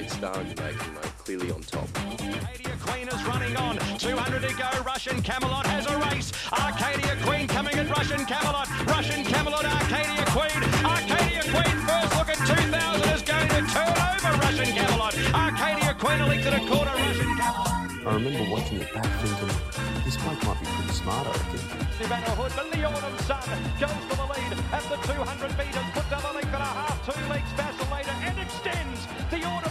it's starting to make him uh, clearly on top. Arcadia Queen is running on. 200 to go. Russian Camelot has a race. Arcadia Queen coming at Russian Camelot. Russian Camelot, Arcadia Queen. Arcadia Queen first look at 2000 is going to turn over Russian Camelot. Arcadia Queen a length and a quarter. Russian Camelot. I remember watching it back thinking, this bloke might be pretty smart, I reckon. Van Hood, but the Autumn Sun goes for the lead at the 200 metres. Puts up a length and a half. Two legs vacillator and extends. The Autumn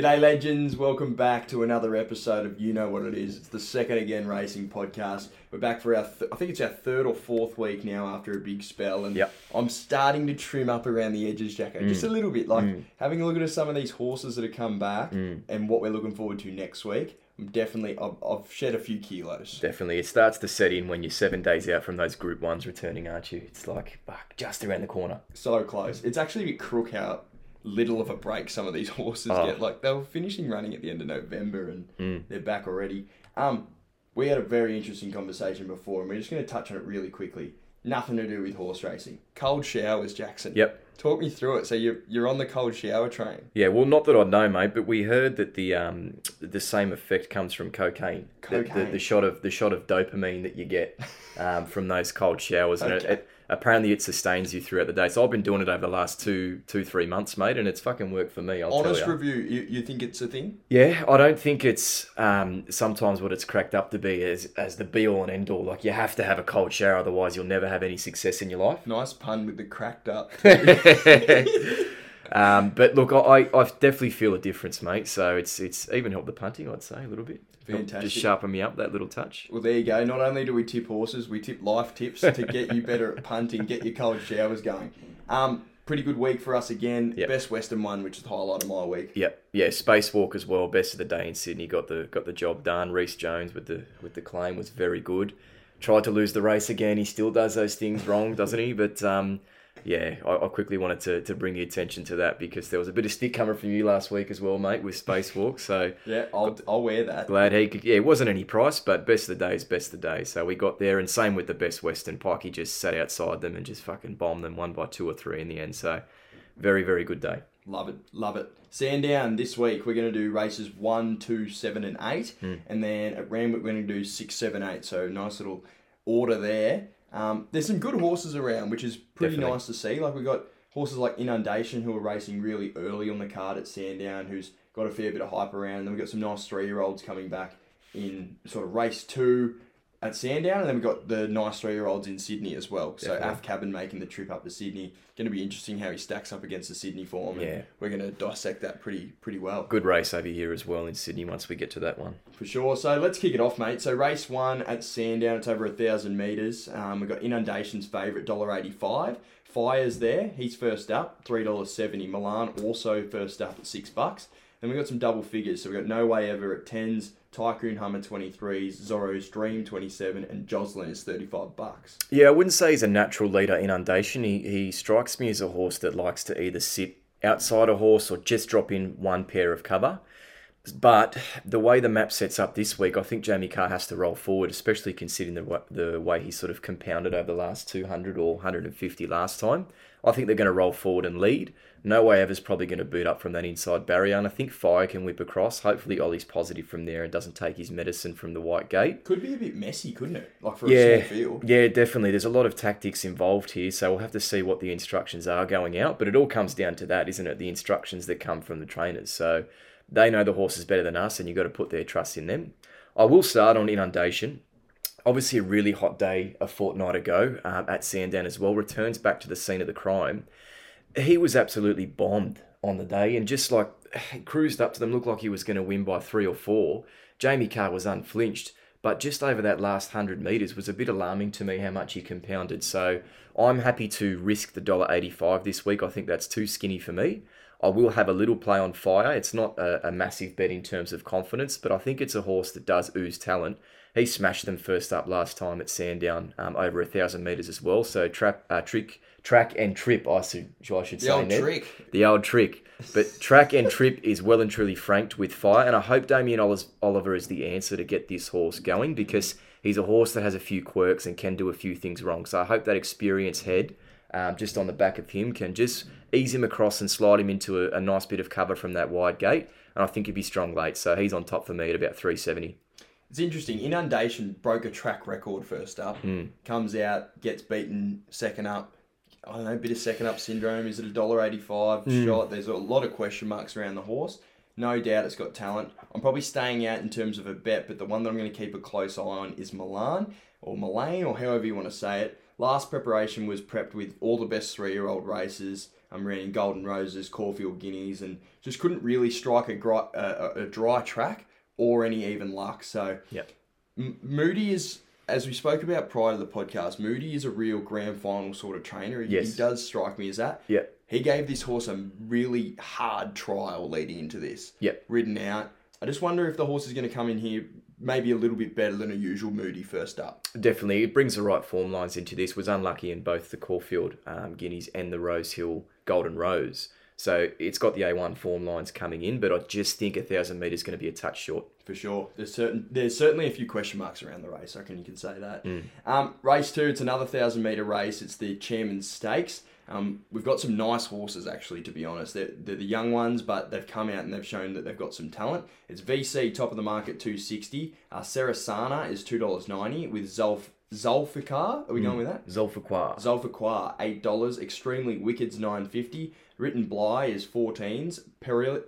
G'day, legends. Welcome back to another episode of You Know What It Is. It's the second again racing podcast. We're back for our, th- I think it's our third or fourth week now after a big spell. And Yep. I'm starting to trim up around the edges, Jacko, mm. just a little bit. Like mm. having a look at some of these horses that have come back mm. and what we're looking forward to next week. I'm definitely, I've, I've shed a few kilos. Definitely. It starts to set in when you're seven days out from those group ones returning, aren't you? It's like, fuck, just around the corner. So close. It's actually a bit crook how little of a break some of these horses Oh. get. Like they were finishing running at the end of November and Mm. they're back already. Um, we had a very interesting conversation before, and we're just going to touch on it really quickly. Nothing to do with horse racing. Cold showers, Jackson. Yep. Talk me through it. So you're you're on the cold shower train. Yeah, well, not that I know, mate, but we heard that the um, the same effect comes from cocaine. The- The, Cocaine. the, shot of the shot of dopamine that you get um, from those cold showers, and it, Okay. it, apparently it sustains you throughout the day. So I've been doing it over the last two two three months, mate, and it's fucking worked for me. I'll Honest tell you. review. You, you think it's a thing? Yeah, I don't think it's um, sometimes what it's cracked up to be as as the be all and end all. Like you have to have a cold shower, otherwise you'll never have any success in your life. Nice pun with the cracked up. um, but look, I, I definitely feel a difference, mate. So it's it's even helped the punting, I'd say, a little bit. Fantastic. Just sharpen me up that little touch. Well, there you go. Not only do we tip horses, we tip life tips to get you better at punting, get your cold showers going. Um, pretty good week for us again. Yep. Best Western one, which is the highlight of my week. Yep, yeah, spacewalk as well. Best of the day in Sydney. Got the got the job done. Reece Jones with the with the claim was very good. Tried to lose the race again. He still does those things wrong, doesn't he? But um, yeah, I, I quickly wanted to, to bring the attention to that because there was a bit of stick coming from you last week as well, mate, with spacewalk. So Yeah, I'll, I'll wear that. glad he could. Yeah, it wasn't any price, but best of the day is best of the day. So we got there, and same with the best Western. Pikey just sat outside them and just fucking bombed them one by two or three in the end. So very very good day. Love it, love it. Sandown this week we're going to do races one, two, seven, and eight, Hmm. and then at Randwick we're going to do six, seven, eight. So nice little order there. Um, there's some good horses around, which is pretty Definitely. nice to see. Like we got horses like Inundation who are racing really early on the card at Sandown, who's got a fair bit of hype around. And then we've got some nice three year olds coming back in sort of race two at Sandown, and then we've got the nice three year olds in Sydney as well. So Definitely. Af Cabin making the trip up to Sydney. Going to be interesting how he stacks up against the Sydney form. and Yeah. we're going to dissect that pretty pretty well Good race over here as well in Sydney once we get to that one. for sure. So let's kick it off, mate. So race one at Sandown, it's over a thousand meters. Um, we've got Inundation's favourite, dollar eighty five. Fires there, he's first up, three dollars seventy. Milan also first up at six bucks. Then we got some double figures. So we got No Way Ever at tens, Tycoon Hummer twenty threes, Zorro's Dream twenty seven, and Jocelyn is thirty five bucks. Yeah, I wouldn't say he's a natural leader inundation. He he strikes me as a horse that likes to either sit outside a horse or just drop in one pair of cover. But the way the map sets up this week, I think Jamie Kah has to roll forward, especially considering the the way he sort of compounded over the last 200 or 150 last time. I think they're going to roll forward and lead. No way ever's probably going to boot up from that inside barrier, and I think Fire can whip across. Hopefully, Ollie's positive from there and doesn't take his medicine from the white gate. Could be a bit messy, couldn't it? Like for a Yeah, small field. yeah, definitely. There's a lot of tactics involved here, so we'll have to see what the instructions are going out. But it all comes down to that, isn't it? The instructions that come from the trainers. So they know the horses better than us, and you've got to put their trust in them. I will start on Inundation. Obviously, a really hot day a fortnight ago um, at Sandown as well. Returns back to the scene of the crime. He was absolutely bombed on the day, and just like cruised up to them, looked like he was going to win by three or four. Jamie Kah was unflinched, but just over that last hundred meters was a bit alarming to me how much he compounded. So I'm happy to risk the dollar eighty-five this week. I think that's too skinny for me. I will have a little play on fire. It's not a, a massive bet in terms of confidence, but I think it's a horse that does ooze talent. He smashed them first up last time at Sandown um, over a thousand meters as well. So trap, uh, trick, track and trip, I should, I should The say. old Ned. trick. The old trick. But track and trip is well and truly franked with fire, and I hope Damien Oliver is the answer to get this horse going because he's a horse that has a few quirks and can do a few things wrong. So I hope that experienced head, um, just on the back of him, can just ease him across and slide him into a, a nice bit of cover from that wide gate. And I think he'd be strong late, so he's on top for me at about 370. It's interesting. Inundation broke a track record first up. Comes out, gets beaten second up. I don't know, bit of second up syndrome. Is it a dollar eighty five hmm. shot? There's a lot of question marks around the horse. No doubt it's got talent. I'm probably staying out in terms of a bet, but the one that I'm going to keep a close eye on is Milan or Milan or however you want to say it. Last preparation was prepped with all the best three year old races. I'm running Golden Roses, Caulfield Guineas, and just couldn't really strike a, gri- a, a dry track or any even luck. So Yep. M- Moody is, as we spoke about prior to the podcast, Moody is a real grand final sort of trainer. He, Yes. he does strike me as that. Yeah. He gave this horse a really hard trial leading into this. Yep. Ridden out. I just wonder if the horse is going to come in here maybe a little bit better than a usual Moody first up. Definitely, it brings the right form lines into this. Was unlucky in both the Caulfield um, Guineas and the Rose Hill Golden Rose. So it's got the A1 form lines coming in, but I just think a thousand meters is going to be a touch short. For sure, there's certain there's certainly a few question marks around the race. I reckon you can say that. Mm. Um, race two, it's another thousand meter race. It's the Chairman's Stakes. Um, we've got some nice horses actually, to be honest. They're, they're the young ones, but they've come out and they've shown that they've got some talent. It's VC top of the market, two sixty. Uh, Sarasana is two dollars ninety with Zolf Zolfikar. Are we going hmm. with that? Zolfaqua. Zolfaqua, eight dollars. Extremely Wicked's nine fifty. Written Bly is fourteens. Peril-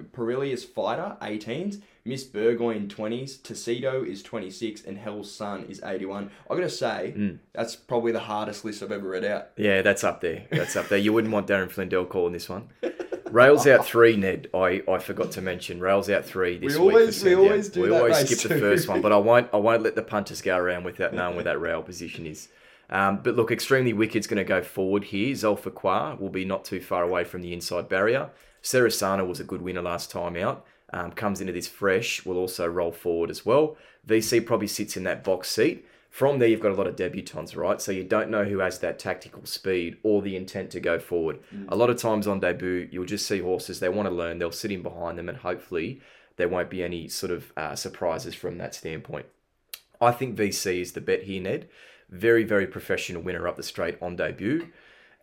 Fighter, eighteens. Miss Burgoyne twenties. Tuxedo is twenty six, and Hell's Sun is eighty one. I gotta say, hmm. that's probably the hardest list I've ever read out. Yeah, that's up there. That's up there. You wouldn't want Darren Flindell calling this one. Rails out three, Ned. I, I forgot to mention Rails out three this We week. always- we always do We that always skip the first one, but I won't I won't let the punters go around without knowing where that rail position is. Um, but look, extremely wicked's going to go forward here. Zolfaqua will be not too far away from the inside barrier. Sarasana was a good winner last time out. Um, comes into this fresh, will also roll forward as well. VC probably sits in that box seat. From there, you've got a lot of debutants, right? So you don't know who has that tactical speed or the intent to go forward. A lot of times on debut, you'll just see horses, they want to learn, they'll sit in behind them, and hopefully there won't be any sort of uh, surprises from that standpoint. I think VC is the bet here, Ned. Very, very professional winner up the straight on debut.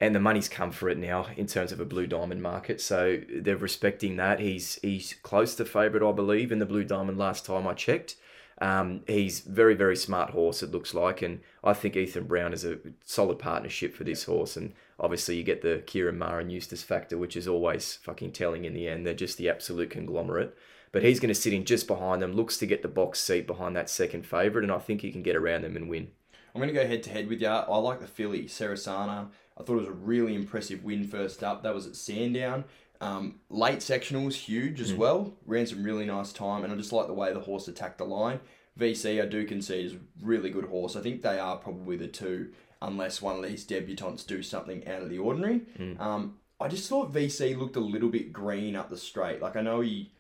And the money's come for it now in terms of a blue diamond market. So they're respecting that. He's he's close to favourite, I believe, in the blue diamond last time I checked. Um, he's very, very smart horse, it looks like. And I think Ethan Brown is a solid partnership for this horse. And obviously, you get the Ciaron Maher and Eustace factor, which is always fucking telling in the end. They're just the absolute conglomerate. But he's going to sit in just behind them, looks to get the box seat behind that second favourite. And I think he can get around them and win. I'm going to go head to head with you. I like the filly, Sarasana. I thought it was a really impressive win first up. That was at Sandown. Um, late sectional was huge as well. Ran some really nice time, and I just like the way the horse attacked the line. VC, I do concede, is a really good horse. I think they are probably the two, unless one of these debutantes do something out of the ordinary. Um, I just thought VC looked a little bit green up the straight. Like I know he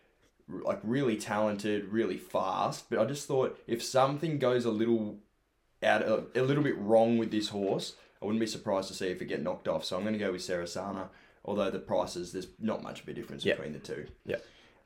like really talented, really fast, but I just thought if something goes a little out a, a little bit wrong with this horse, I wouldn't be surprised to see if it get knocked off. So I'm going to go with Sarasana, although the prices there's not much of a difference Yeah. between the two. Yeah.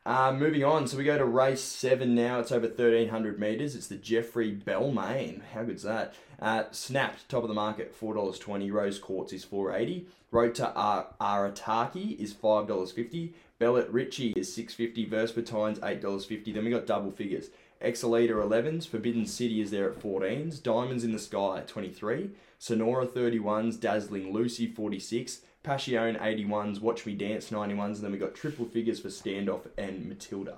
Uh, moving on, so we go to race seven now. It's over 1300 meters. It's the Geoffrey Bellmaine. How good's that? Uh, snapped top of the market, four dollars twenty. Rose Quartz is four eighty. Rota Ar- Arataki is five dollars fifty. Bellet Ritchie is six fifty. Vespertine's eight dollars fifty. Then we got double figures. Exalita 11s, Forbidden City is there at 14s, Diamonds in the Sky at 23, Sonora 31s, Dazzling Lucy 46, Passion 81s, Watch Me Dance 91s, and then we got triple figures for Standoff and Matilda.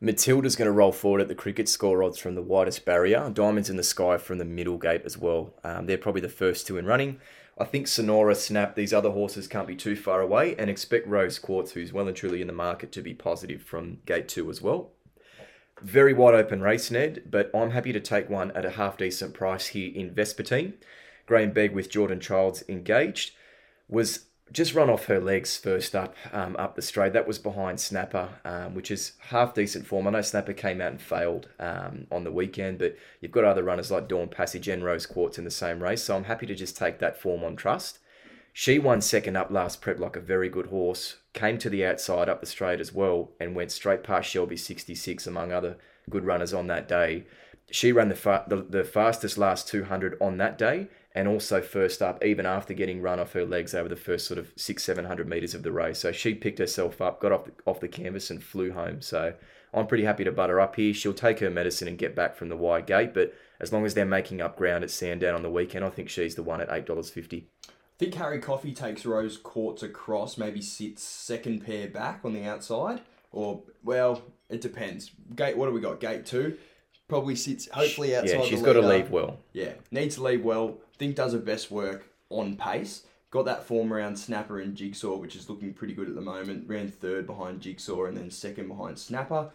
Matilda's going to roll forward at the cricket score odds from the widest barrier. Diamonds in the sky from the middle gate as well. Um, they're probably the first two in running. I think Sonora, Snap, these other horses can't be too far away, and expect Rose Quartz, who's well and truly in the market, to be positive from gate two as well. Very wide open race, Ned, but I'm happy to take one at a half decent price here in Vespertine. Grahame Begg with Jordan Childs engaged was just run off her legs first up um, up the straight. That was behind Snapper, um, which is half decent form. I know Snapper came out and failed um, on the weekend, but you've got other runners like Dawn Passage and Rose Quartz in the same race, so I'm happy to just take that form on trust. She won second up last prep like a very good horse, came to the outside up the straight as well, and went straight past Shelby 66 among other good runners on that day. She ran the, fa- the, the fastest last 200 on that day and also first up even after getting run off her legs over the first sort of six, seven hundred meters of the race. So she picked herself up, got off the, off the canvas, and flew home. So I'm pretty happy to butter up here. She'll take her medicine and get back from the wide gate, but as long as they're making up ground at Sandown on the weekend, I think she's the one at eight dollars fifty. I think Harry Coffey takes Rose Quartz across, maybe sits second pair back on the outside, or well, it depends. Gate, what do we got? Gate two, probably sits hopefully outside. Yeah, she's got to leave well. Yeah, needs to leave well. Think does her best work on pace. Got that form around Snapper and Jigsaw, which is looking pretty good at the moment. Ran third behind Jigsaw and then second behind Snapper.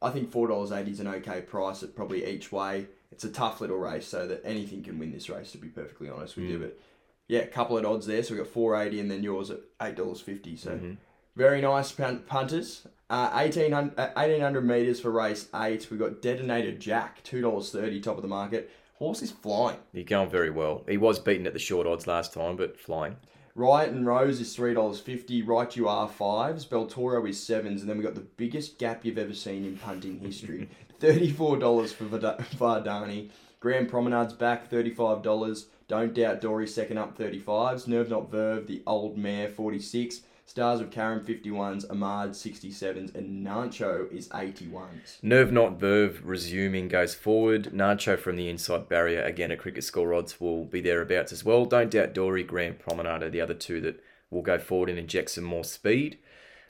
I think four dollars eighty is an okay price at probably each way. It's a tough little race, so that anything can win this race. To be perfectly honest with you, mm. but yeah, a couple of odds there. So we got four eighty, and then yours at eight dollars fifty. So mm-hmm. very nice punters. Uh, 1800, uh, 1800 meters for race eight. We've got Detonator Jack, two dollars thirty, top of the market. Horse is flying. He's going very well. He was beaten at the short odds last time, but flying. Riot and Rose is three dollars fifty. Right you are fives. Beltoro is sevens, and then we've got the biggest gap you've ever seen in punting history. Thirty-four dollars for Vardani. Grand Promenade's back, thirty-five dollars. Don't doubt Dory second up, thirty-fives. Nerve Not Verve, the old mare, forty-six. Stars of Karen, fifty-ones. Ahmad, sixty-sevens, and Nancho is eighty-ones. Nerve Not Verve resuming goes forward. Nacho from the inside barrier again at cricket score odds will be thereabouts as well. Don't doubt Dory, Grand Promenade are the other two that will go forward and inject some more speed.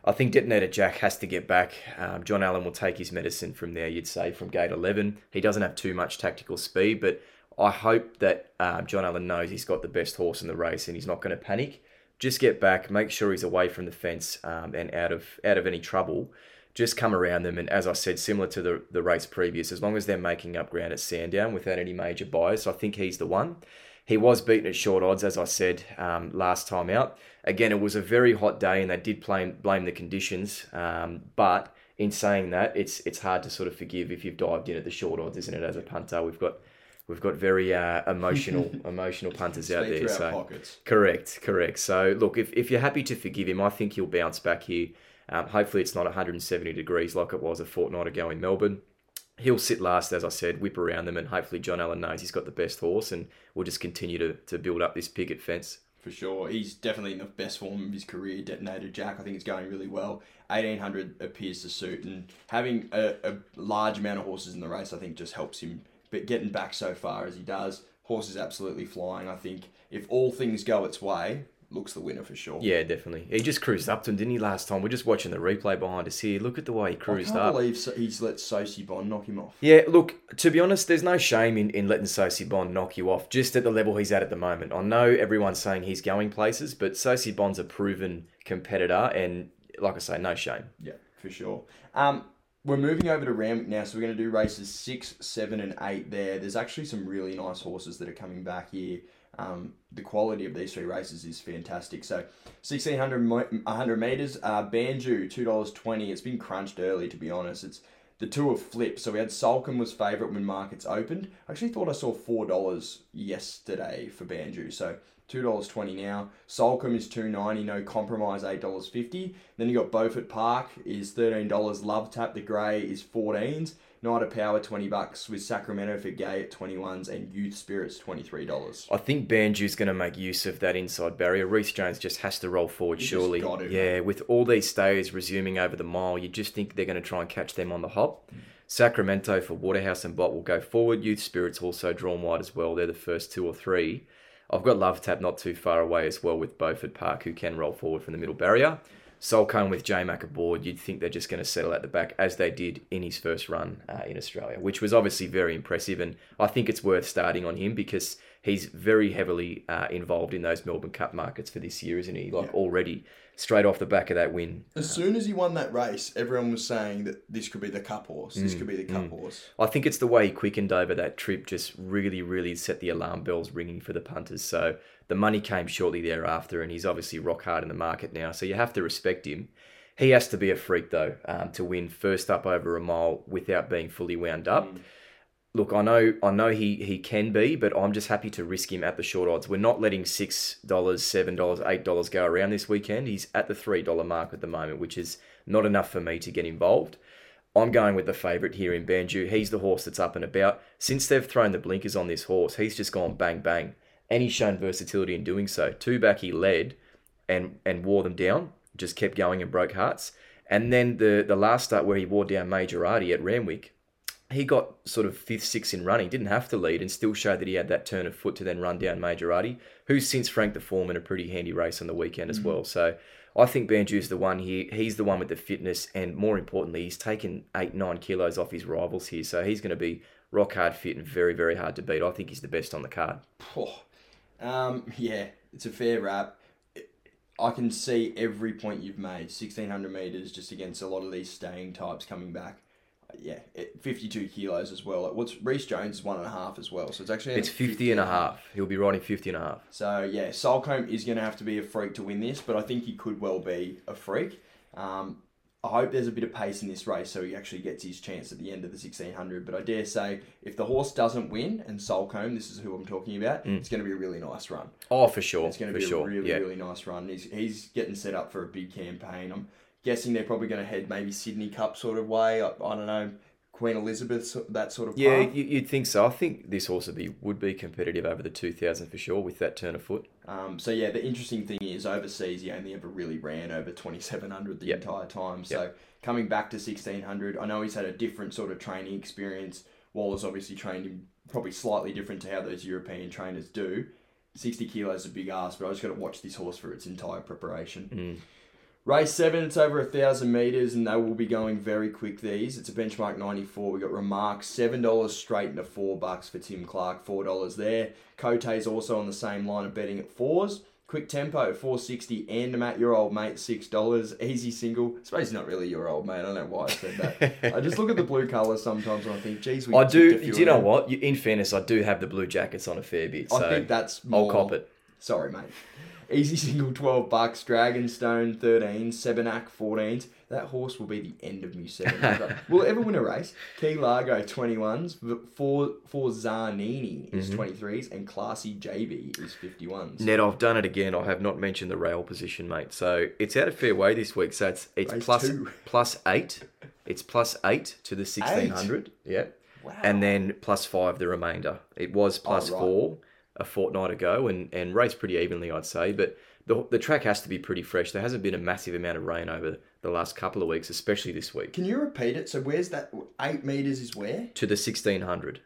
I think Detonator Jack has to get back. Um, John Allen will take his medicine from there, you'd say, from gate 11. He doesn't have too much tactical speed, but I hope that um, John Allen knows he's got the best horse in the race and he's not going to panic. Just get back, make sure he's away from the fence um, and out of out of any trouble. Just come around them, and as I said, similar to the, the race previous, as long as they're making up ground at Sandown without any major bias, I think he's the one. He was beaten at short odds, as I said um, last time out. Again, it was a very hot day, and they did blame blame the conditions. Um, but in saying that, it's it's hard to sort of forgive if you've dived in at the short odds, isn't it? As a punter, we've got we've got very uh, emotional emotional punters out there. So pockets. correct, correct. So look, if if you're happy to forgive him, I think he'll bounce back here. Um, hopefully, it's not 170 degrees like it was a fortnight ago in Melbourne he'll sit last, as I said, whip around them, and hopefully John Allen knows he's got the best horse, and we'll just continue to, to build up this picket fence. For sure. He's definitely in the best form of his career, Detonator Jack. I think it's going really well. 1800 appears to suit, and having a, a large amount of horses in the race, I think, just helps him. But getting back so far as he does, horse is absolutely flying. I think if all things go its way, looks the winner for sure. Yeah, definitely. He just cruised up to him, didn't he, last time? We're just watching the replay behind us here. Look at the way he I cruised can't up. believe he's let Sosi Bond knock him off. Yeah, look, to be honest, there's no shame in, in letting Sosi Bond knock you off just at the level he's at at the moment. I know everyone's saying he's going places, but Sosi Bond's a proven competitor, and like I say, no shame. Yeah, for sure. Um, we're moving over to Randwick now, so we're going to do races six, seven, and eight there. There's actually some really nice horses that are coming back here. Um, the quality of these three races is fantastic. So, 1600 mo- 100 meters, uh, Banju, $2.20. It's been crunched early, to be honest. It's the two have flipped. So, we had Salcombe was favourite when markets opened. I actually thought I saw $4 yesterday for Banju. So, $2.20 now. Salcombe is $2.90, no compromise, $8.50. Then you got Beaufort Park is $13. Love Tap the Grey is 14s. Night of Power 20 bucks with Sacramento for Gai at 21s and Youth Spirits $23. I think Banju's going to make use of that inside barrier. Reece Jones just has to roll forward, surely. got to. Yeah, with all these stays resuming over the mile, you just think they're going to try and catch them on the hop. Sacramento for Waterhouse and Bott will go forward. Youth Spirits also drawn wide as well. They're the first two or three. I've got Love Tap not too far away as well with Beaufort Park, who can roll forward from the middle barrier. Salcombe with J Mac aboard, you'd think they're just going to settle at the back as they did in his first run uh, in Australia, which was obviously very impressive. And I think it's worth starting on him because he's very heavily uh, involved in those Melbourne Cup markets for this year, isn't he? Like already straight off the back of that win. As soon as he won that race, everyone was saying that this could be the cup horse. This Mm, could be the cup horse. I think it's the way he quickened over that trip, just really, really set the alarm bells ringing for the punters. So the money came shortly thereafter, and he's obviously rock hard in the market now. So you have to respect him. He has to be a freak though um, to win first up over a mile without being fully wound up. Look, I know, I know he he can be, but I'm just happy to risk him at the short odds. We're not letting six dollars, seven dollars, eight dollars go around this weekend. He's at the three dollar mark at the moment, which is not enough for me to get involved. I'm going with the favourite here in Banju. He's the horse that's up and about. Since they've thrown the blinkers on this horse, he's just gone bang bang, and he's shown versatility in doing so. Two back, he led, and and wore them down. Just kept going and broke hearts. And then the the last start where he wore down Majorati at Randwick, he got sort of fifth, sixth in running, didn't have to lead, and still showed that he had that turn of foot to then run down Majorati, who's since franked the form in a pretty handy race on the weekend as well. So I think Banju's the one here. He's the one with the fitness, and more importantly, he's taken eight, nine kilos off his rivals here. So he's going to be rock hard fit and very, very hard to beat. I think he's the best on the card. Oh, um, yeah, it's a fair wrap. I can see every point you've made. 1600 metres just against a lot of these staying types coming back. Yeah, it, 52 kilos as well. What's Reece Jones is one and a half as well. So it's actually It's 50 and a half. He'll be riding 50 and a half. So yeah, Salcombe is going to have to be a freak to win this, but I think he could well be a freak. Um, I hope there's a bit of pace in this race so he actually gets his chance at the end of the 1600. But I dare say, if the horse doesn't win and Salcombe, this is who I'm talking about, it's going to be a really nice run. Oh, for sure. It's going to for be sure. a really, yeah. really nice run. He's, he's getting set up for a big campaign. I'm guessing they're probably going to head maybe Sydney Cup sort of way. I, I don't know, Queen Elizabeth, that sort of Yeah, path. you'd think so. I think this horse would be would be competitive over the 2000 for sure with that turn of foot. Um, so yeah, the interesting thing is overseas he only ever really ran over twenty seven hundred the Yep. entire time. So coming back to sixteen hundred, I know he's had a different sort of training experience. Wallace obviously trained him probably slightly different to how those European trainers do. Sixty kilos is a big ask, but I just got to watch this horse for its entire preparation. Race seven, it's over a thousand meters, and they will be going very quick. These, it's a benchmark ninety four. We got Remark seven dollars straight into four bucks for Tim Clark, four dollars there. Cote's also on the same line of betting at fours. Quick tempo four sixty, and Matt, your old mate six dollars. Easy single. I suppose he's not really your old mate. I don't know why I said that. I just look at the blue colours sometimes and I think, geez, we I do. Do you know what? In fairness, I do have the blue jackets on a fair bit. So I think that's I'll cop it. Sorry, mate. Easy single 12 bucks, Dragonstone 13, Sebenak 14s. That horse will be the end of me seven. will ever win a race? Key Largo 21s, v- for for Zarnini is mm-hmm. 23s, and Classy JB is 51s. Ned, I've done it again. I have not mentioned the rail position, mate. So it's out of fair way this week. So it's it's plus plus eight. It's plus eight to the sixteen hundred. Yeah. Wow. And then plus five the remainder. It was plus Oh, right. four a fortnight ago and, and raced pretty evenly, I'd say. But the, the track has to be pretty fresh. There hasn't been a massive amount of rain over the last couple of weeks, especially this week. Can you repeat it? So where's that? 8 metres is where? to the 1600.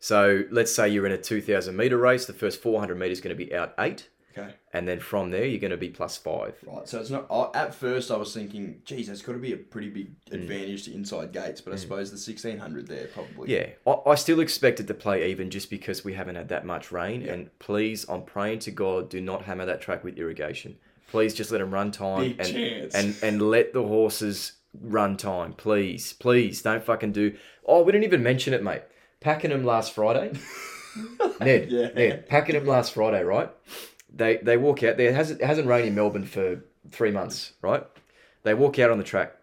So let's say you're in a 2000 meter race, the first 400 meters is going to be out eight, Okay. and then from there you're going to be plus five. Right, so it's not. I, at first, I was thinking, geez, that's got to be a pretty big Mm. advantage to inside gates, but I suppose the sixteen hundred there probably. Yeah, I, I still expect it to play even just because we haven't had that much rain. And please, I'm praying to God, do not hammer that track with irrigation. Please just let them run time Big and, chance. and and let the horses run time. Please, please don't fucking do. Oh, we didn't even mention it, mate. Pakenham last Friday. Ned, Yeah. Ned, Pakenham last Friday, right? They they walk out there. It hasn't it hasn't rained in Melbourne for three months, right? They walk out on the track.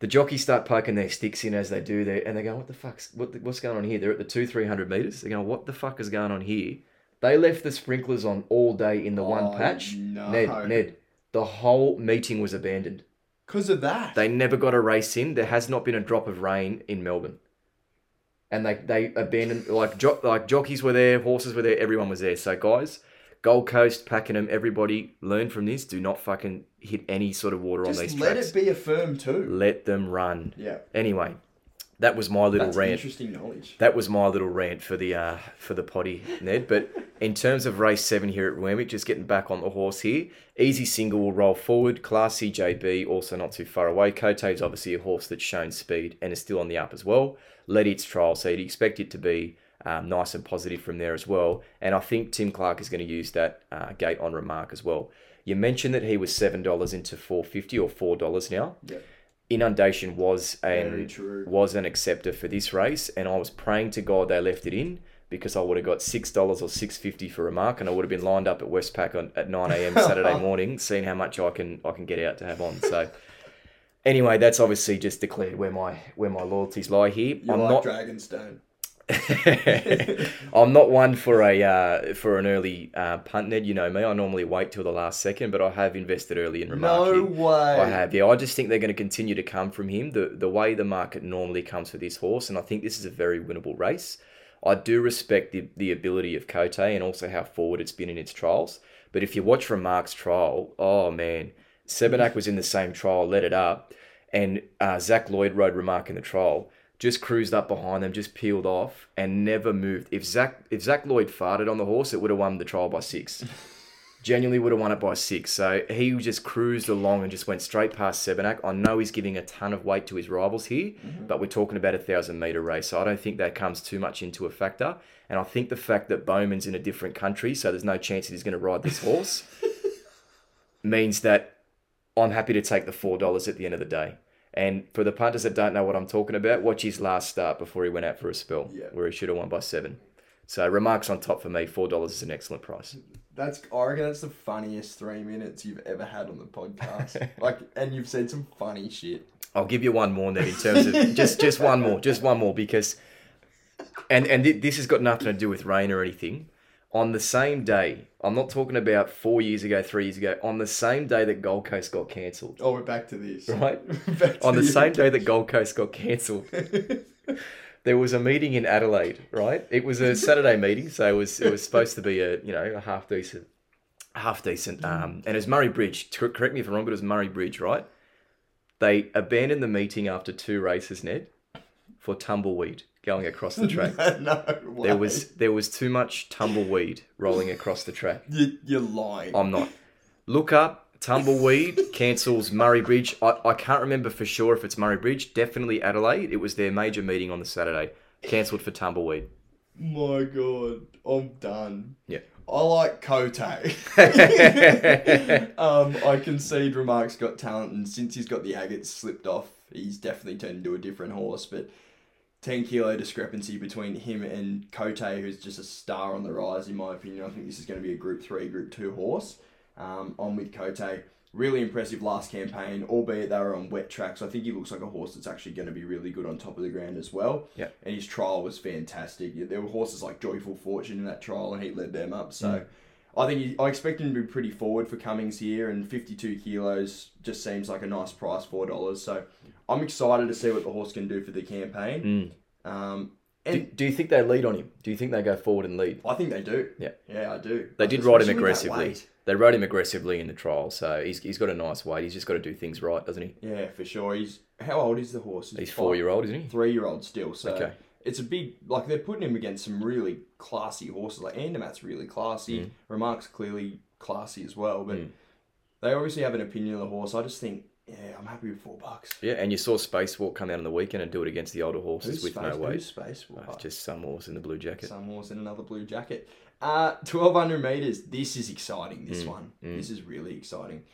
The jockeys start poking their sticks in as they do there, and they go, "What the fuck's what the, what's going on here?" They're at the two three hundred meters. They go, "What the fuck is going on here?" They left the sprinklers on all day in the Oh, one patch. no. Ned, Ned, the whole meeting was abandoned. Because of that. They never got a race in. There has not been a drop of rain in Melbourne. And they, they abandoned like jo- like jockeys were there, horses were there, everyone was there. So guys, Gold Coast, Pakenham, everybody learn from this. Do not fucking hit any sort of water on these Just let tracks. it be a firm too. Let them run. Yeah. Anyway, that was my little That's rant. interesting knowledge. That was my little rant for the uh, for the potty, Ned. But in terms of race seven here at Randwick, just getting back on the horse here, easy single will roll forward. Class CJB also not too far away. Kote is obviously a horse that's shown speed and is still on the up as well. Led its trial, so you'd expect it to be um, nice and positive from there as well. And I think Tim Clark is going to use that uh, gate on remark as well. You mentioned that he was seven dollars into four fifty or four dollars now. Yep. Inundation was an was an acceptor for this race, and I was praying to God they left it in because I would have got six dollars or six fifty for remark, and I would have been lined up at Westpac on, at nine a.m. Saturday morning, seeing how much I can I can get out to have on. So. Anyway, that's obviously just declared where my where my loyalties lie here. You I'm like not Dragonstone. I'm not one for a uh, for an early uh, punt, Ned. You know me. I normally wait till the last second, but I have invested early in remark. No way. I have, yeah. I just think they're going to continue to come from him. The the way the market normally comes for this horse, and I think this is a very winnable race. I do respect the, the ability of Cote and also how forward it's been in its trials. But if you watch Remark's trial, oh man, Sebenak was in the same trial, let it up, and uh, Zac Lloyd rode Remark in the trial, just cruised up behind them, just peeled off, and never moved. If Zac if Zac Lloyd farted on the horse, it would have won the trial by six genuinely would have won it by six. So he just cruised along and just went straight past Sebenak. I know he's giving a ton of weight to his rivals here, mm-hmm. but we're talking about a thousand meter race. So I don't think that comes too much into a factor. And I think the fact that Bowman's in a different country, so there's no chance that he's going to ride this horse, means that I'm happy to take the four dollars at the end of the day. And for the punters that don't know what I'm talking about, watch his last start before he went out for a spell, Yeah. where he should have won by seven. So remarks on top for me. Four dollars is an excellent price. That's I reckon that's the funniest three minutes you've ever had on the podcast. like, and you've said some funny shit. I'll give you one more then in terms of just just one more, just one more because, and and thi- this has got nothing to do with rain or anything. On the same day, I'm not talking about four years ago, three years ago. On the same day that Gold Coast got cancelled, Oh, we're back to this. right? On the you. same day that Gold Coast got cancelled, there was a meeting in Adelaide, right? It was a Saturday meeting, so it was it was supposed to be a you know a half decent, half decent. Um, and it was Murray Bridge. Correct me if I'm wrong, but it was Murray Bridge, right? They abandoned the meeting after two races, Ned, for tumbleweed going across the track. no, way. There was there was too much tumbleweed rolling across the track. You, you're lying. I'm not. Look up tumbleweed cancels Murray Bridge. I, I can't remember for sure if it's Murray Bridge. Definitely Adelaide. It was their major meeting on the Saturday. Cancelled for tumbleweed. My God, I'm done. Yeah. I like Kote. um, I concede Remark's got talent, and since he's got the agates slipped off, he's definitely turned into a different horse. But 10 kilo discrepancy between him and Kote, who's just a star on the rise, in my opinion. I think this is going to be a Group 3, Group 2 horse. Um, on with Kote. Really impressive last campaign, albeit they were on wet tracks. I think he looks like a horse that's actually going to be really good on top of the ground as well. Yeah. And his trial was fantastic. There were horses like Joyful Fortune in that trial, and he led them up. So I think he, I expect him to be pretty forward for Cummings here, and 52 kilos just seems like a nice price, four dollars. So I'm excited to see what the horse can do for the campaign. Um, Do, and do you think they lead on him? Do you think they go forward and lead? I think they do. Yeah. yeah, I do. They did ride him Especially with that aggressively. They rode him aggressively in the trial, so he's, he's got a nice weight. He's just got to do things right, doesn't he? Yeah, for sure. He's how old is the horse? He's four year old, isn't he? three year old still. So Okay. it's a big like they're putting him against some really classy horses. Like Andermatt's really classy. Remarks clearly classy as well. But Mm. they obviously have an opinion of the horse. I just think, yeah, I'm happy with four bucks. Yeah, and you saw Spacewalk come out on the weekend and do it against the older horses Who's with space? no weight. Who's space? Oh, just some horse in the blue jacket. some horse in another blue jacket. Uh, 1200 meters. This is exciting. This Mm, one. This is really exciting.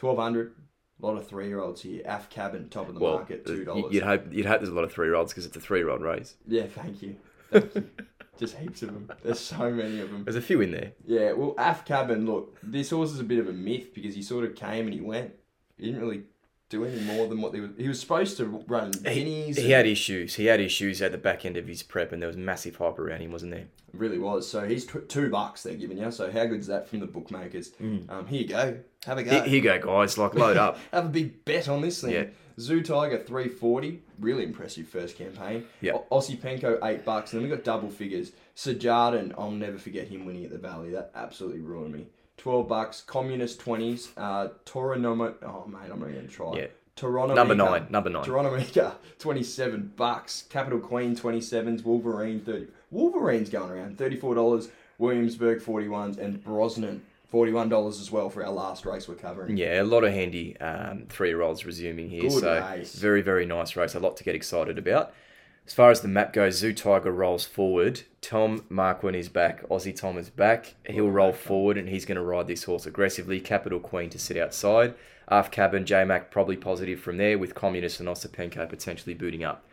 1200. A lot of three year olds here. Af Cabin, top of the Well, market, two you- dollars. you'd hope you'd hope there's a lot of three year olds because it's a three year old race. Yeah, thank you. Thank you. Just heaps of them. There's so many of them. There's a few in there. Yeah, well, Af Cabin, look, this horse is a bit of a myth because he sort of came and he went. He didn't really do any more than what they was. He was supposed to run He, guineas. he had issues. He had issues at the back end of his prep, and there was massive hype around him, wasn't there? really was. So he's tw- two bucks they're giving you. So how good is that from the bookmakers? Um, here you go. Have a go. Here, here you go, guys. Like load up. Have a big bet on this thing. Yeah. Zoo Tiger three forty, really impressive first campaign. Yeah. O- Osipenko eight bucks, and then we got double figures. Sajardin, I'll never forget him winning at the Valley. That absolutely ruined me. Twelve bucks. Communist twenties. Uh, Toronoma. Oh mate, I'm not going to try. Yeah. Toronto. Number nine, number nine. Toronto Mika, twenty seven bucks. Capital Queen twenty sevens. Wolverine thirty. Wolverine's going around thirty four dollars. Williamsburg forty ones and Brosnan forty one dollars as well for our last race we're covering. Yeah, a lot of handy um, three year olds resuming here. Good so race. very, very nice race. A lot to get excited about. As far as the map goes, Zoo Tiger rolls forward. Tom Marquand is back. Aussie Tom is back. He'll roll forward and he's going to ride this horse aggressively. Capital Queen to sit outside. Half cabin, J Mac probably positive from there with Communist and Osipenko potentially booting up.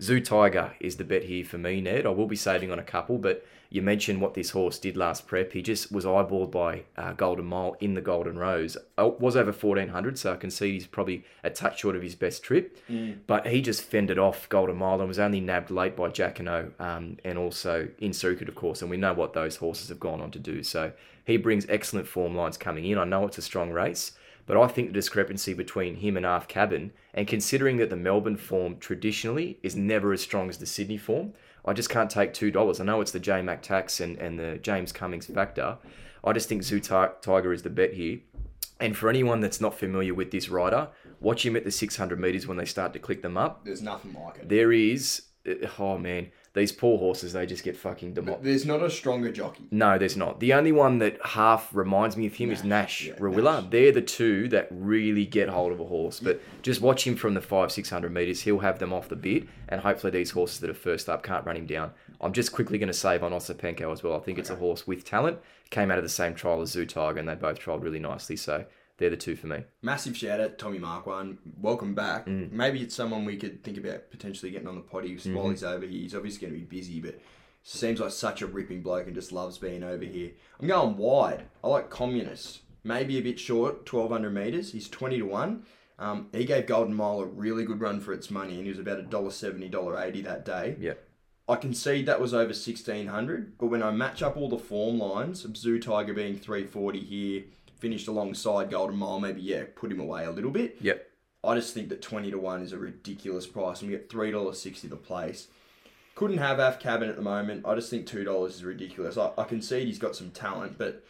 Zoo Tiger is the bet here for me, Ned. I will be saving on a couple, but you mentioned what this horse did last prep. He just was eyeballed by uh, Golden Mile in the Golden Rose. Uh, was over 1400, so I can see he's probably a touch short of his best trip. But he just fended off Golden Mile and was only nabbed late by Jacquinot um, and also in circuit, of course. And we know what those horses have gone on to do. So he brings excellent form lines coming in. I know it's a strong race. But I think the discrepancy between him and Half Cabin, and considering that the Melbourne form traditionally is never as strong as the Sydney form, I just can't take two dollars. I know it's the J Mac tax and, and the James Cummings factor. I just think Zoo Ti- Tiger is the bet here. And for anyone that's not familiar with this rider, watch him at the 600 meters when they start to click them up. There's nothing like it. There is, oh man, these poor horses, they just get fucking demolished. There's not a stronger jockey. No, there's not. The only one that half reminds me of him is Nash yeah, Rawiller. Nash. They're the two that really get hold of a horse. But just watch him from the five, six hundred meters. He'll have them off the bit, and hopefully these horses that are first up can't run him down. I'm just quickly going to save on Osipenko as well. I think it's a horse with talent. Came out of the same trial as Zoo Tiger, and they both trialled really nicely. So they're the two for me. Massive shout out to Tommy Marquand. Welcome back. Mm. Maybe it's someone we could think about potentially getting on the potty Mm-hmm. while he's over here. He's obviously going to be busy, but seems like such a ripping bloke and just loves being over here. I'm going wide. I like Communist. Maybe a bit short, 1200 metres. He's 20 to 1. Um, he gave Golden Mile a really good run for its money, and he was about $1.70, $1.80 that day. Yeah. I concede that was over 1600, but when I match up all the form lines Zoo Tiger being 340 here, finished alongside Golden Mile, maybe, yeah, put him away a little bit. Yep. I just think that 20 to 1 is a ridiculous price, and we get $3.60 the place. Couldn't have Af Cabin at the moment. I just think $2 is ridiculous. I, I concede he's got some talent, but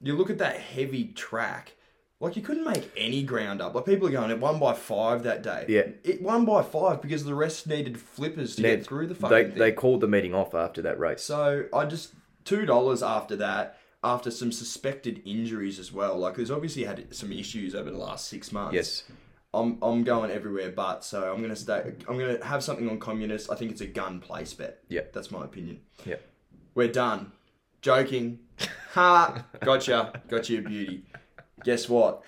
you look at that heavy track. Like you couldn't make any ground up. Like people are going, it won by five that day. Yeah. it won by five because the rest needed flippers to Ned, get through the fucking they, thing. they called the meeting off after that race. So I just two dollars after that, after some suspected injuries as well. Like there's obviously had some issues over the last six months. Yes. I'm I'm going everywhere but so I'm gonna stay I'm gonna have something on communist. I think it's a gun place bet. Yeah. That's my opinion. Yeah. We're done. Joking. Ha gotcha. Gotcha you beauty. Guess what?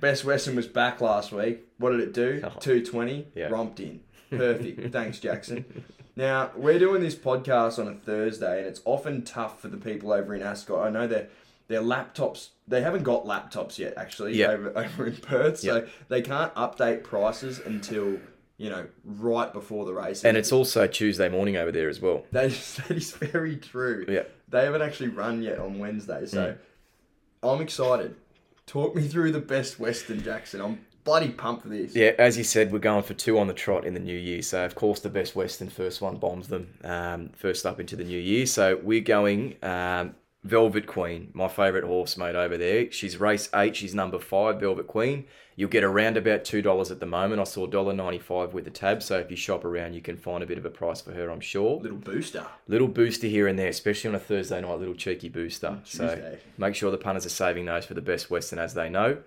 Best Western was back last week. What did it do? Oh. 220. Yeah. Romped in. Perfect. Thanks, Jackson. Now, we're doing this podcast on a Thursday, and it's often tough for the people over in Ascot. I know their their laptops, they haven't got laptops yet, actually, Yeah. over, over in Perth, so Yeah. they can't update prices until, you know, right before the race. And it's also Tuesday morning over there as well. That is, that is very true. Yeah. They haven't actually run yet on Wednesday, so Mm. I'm excited. Talk me through the best Western, Jackson. I'm bloody pumped for this. Yeah, as you said, we're going for two on the trot in the new year. So, of course, the best Western first one bombs them um, first up into the new year. So, we're going um, Velvet Queen, my favourite horse mate over there. She's race eight. She's number five, Velvet Queen. You'll get around about two dollars at the moment. I saw $1.95 with the tab. So, if you shop around, you can find a bit of a price for her, I'm sure. Little booster. Little booster here and there, especially on a Thursday night, little cheeky booster. So make sure the punters are saving those for the best Western as they know.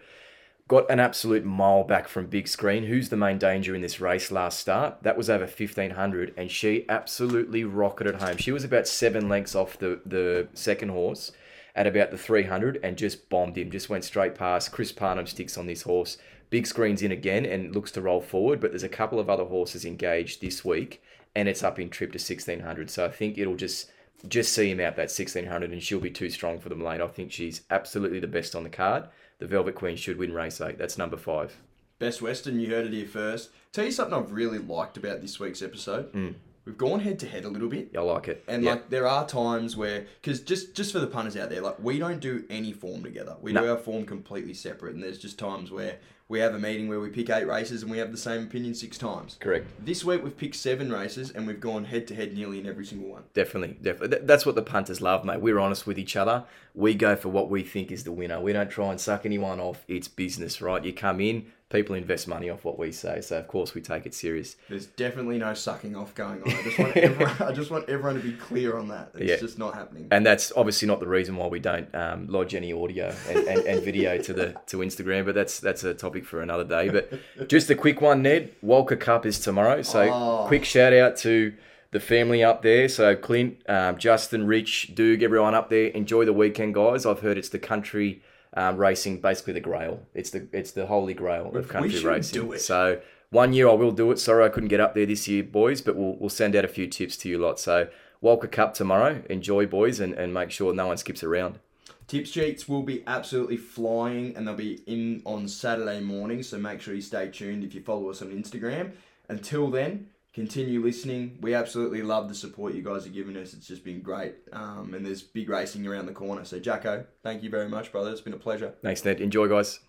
Got an absolute mile back from big screen. Who's the main danger in this race last start? That was over 1500 and she absolutely rocketed home. She was about seven lengths off the, the second horse at about the 300 and just bombed him. Just went straight past. Chris Parnham sticks on this horse. Big screen's in again and looks to roll forward, but there's a couple of other horses engaged this week and it's up in trip to 1600. So I think it'll just just see him out that 1600 and she'll be too strong for them late. I think she's absolutely the best on the card. The Velvet Queen should win race eight. That's number five. Best Western, you heard it here first. Tell you something I've really liked about this week's episode. We've gone head to head a little bit. I like it. And Mm. Like there are times where, because just just for the punters out there, like we don't do any form together. We do our form completely separate, and there's just times where we have a meeting where we pick eight races and we have the same opinion six times. correct. This week we've picked seven races and we've gone head to head nearly in every single one. Definitely, definitely. That's what the punters love, mate. We're honest with each other. We go for what we think is the winner. We don't try and suck anyone off. It's business, right? You come in, people invest money off what we say. So of course we take it serious. There's definitely no sucking off going on. I just want everyone, I just want everyone to be clear on that. It's Yeah. just not happening. And that's obviously not the reason why we don't um, lodge any audio and, and, and video to the to Instagram, but that's that's a topic for another day. But just a quick one, Ned. Walker Cup is tomorrow, so Oh. quick shout out to the family up there. So Clint, um, Justin, Rich, Doog, everyone up there. Enjoy the weekend, guys. I've heard it's the country um, racing, basically the Grail. It's the it's the holy Grail of country racing. So one year I will do it. Sorry I couldn't get up there this year, boys, but we'll we'll send out a few tips to you lot. So Walker Cup tomorrow. Enjoy, boys, and, and make sure no one skips around. Tip sheets will be absolutely flying and they'll be in on Saturday morning, so make sure you stay tuned if you follow us on Instagram. Until then, continue listening. We absolutely love the support you guys are giving us. It's just been great. Um, and there's big racing around the corner. So, Jacko, thank you very much, brother. It's been a pleasure. Thanks, Ned. Enjoy, guys.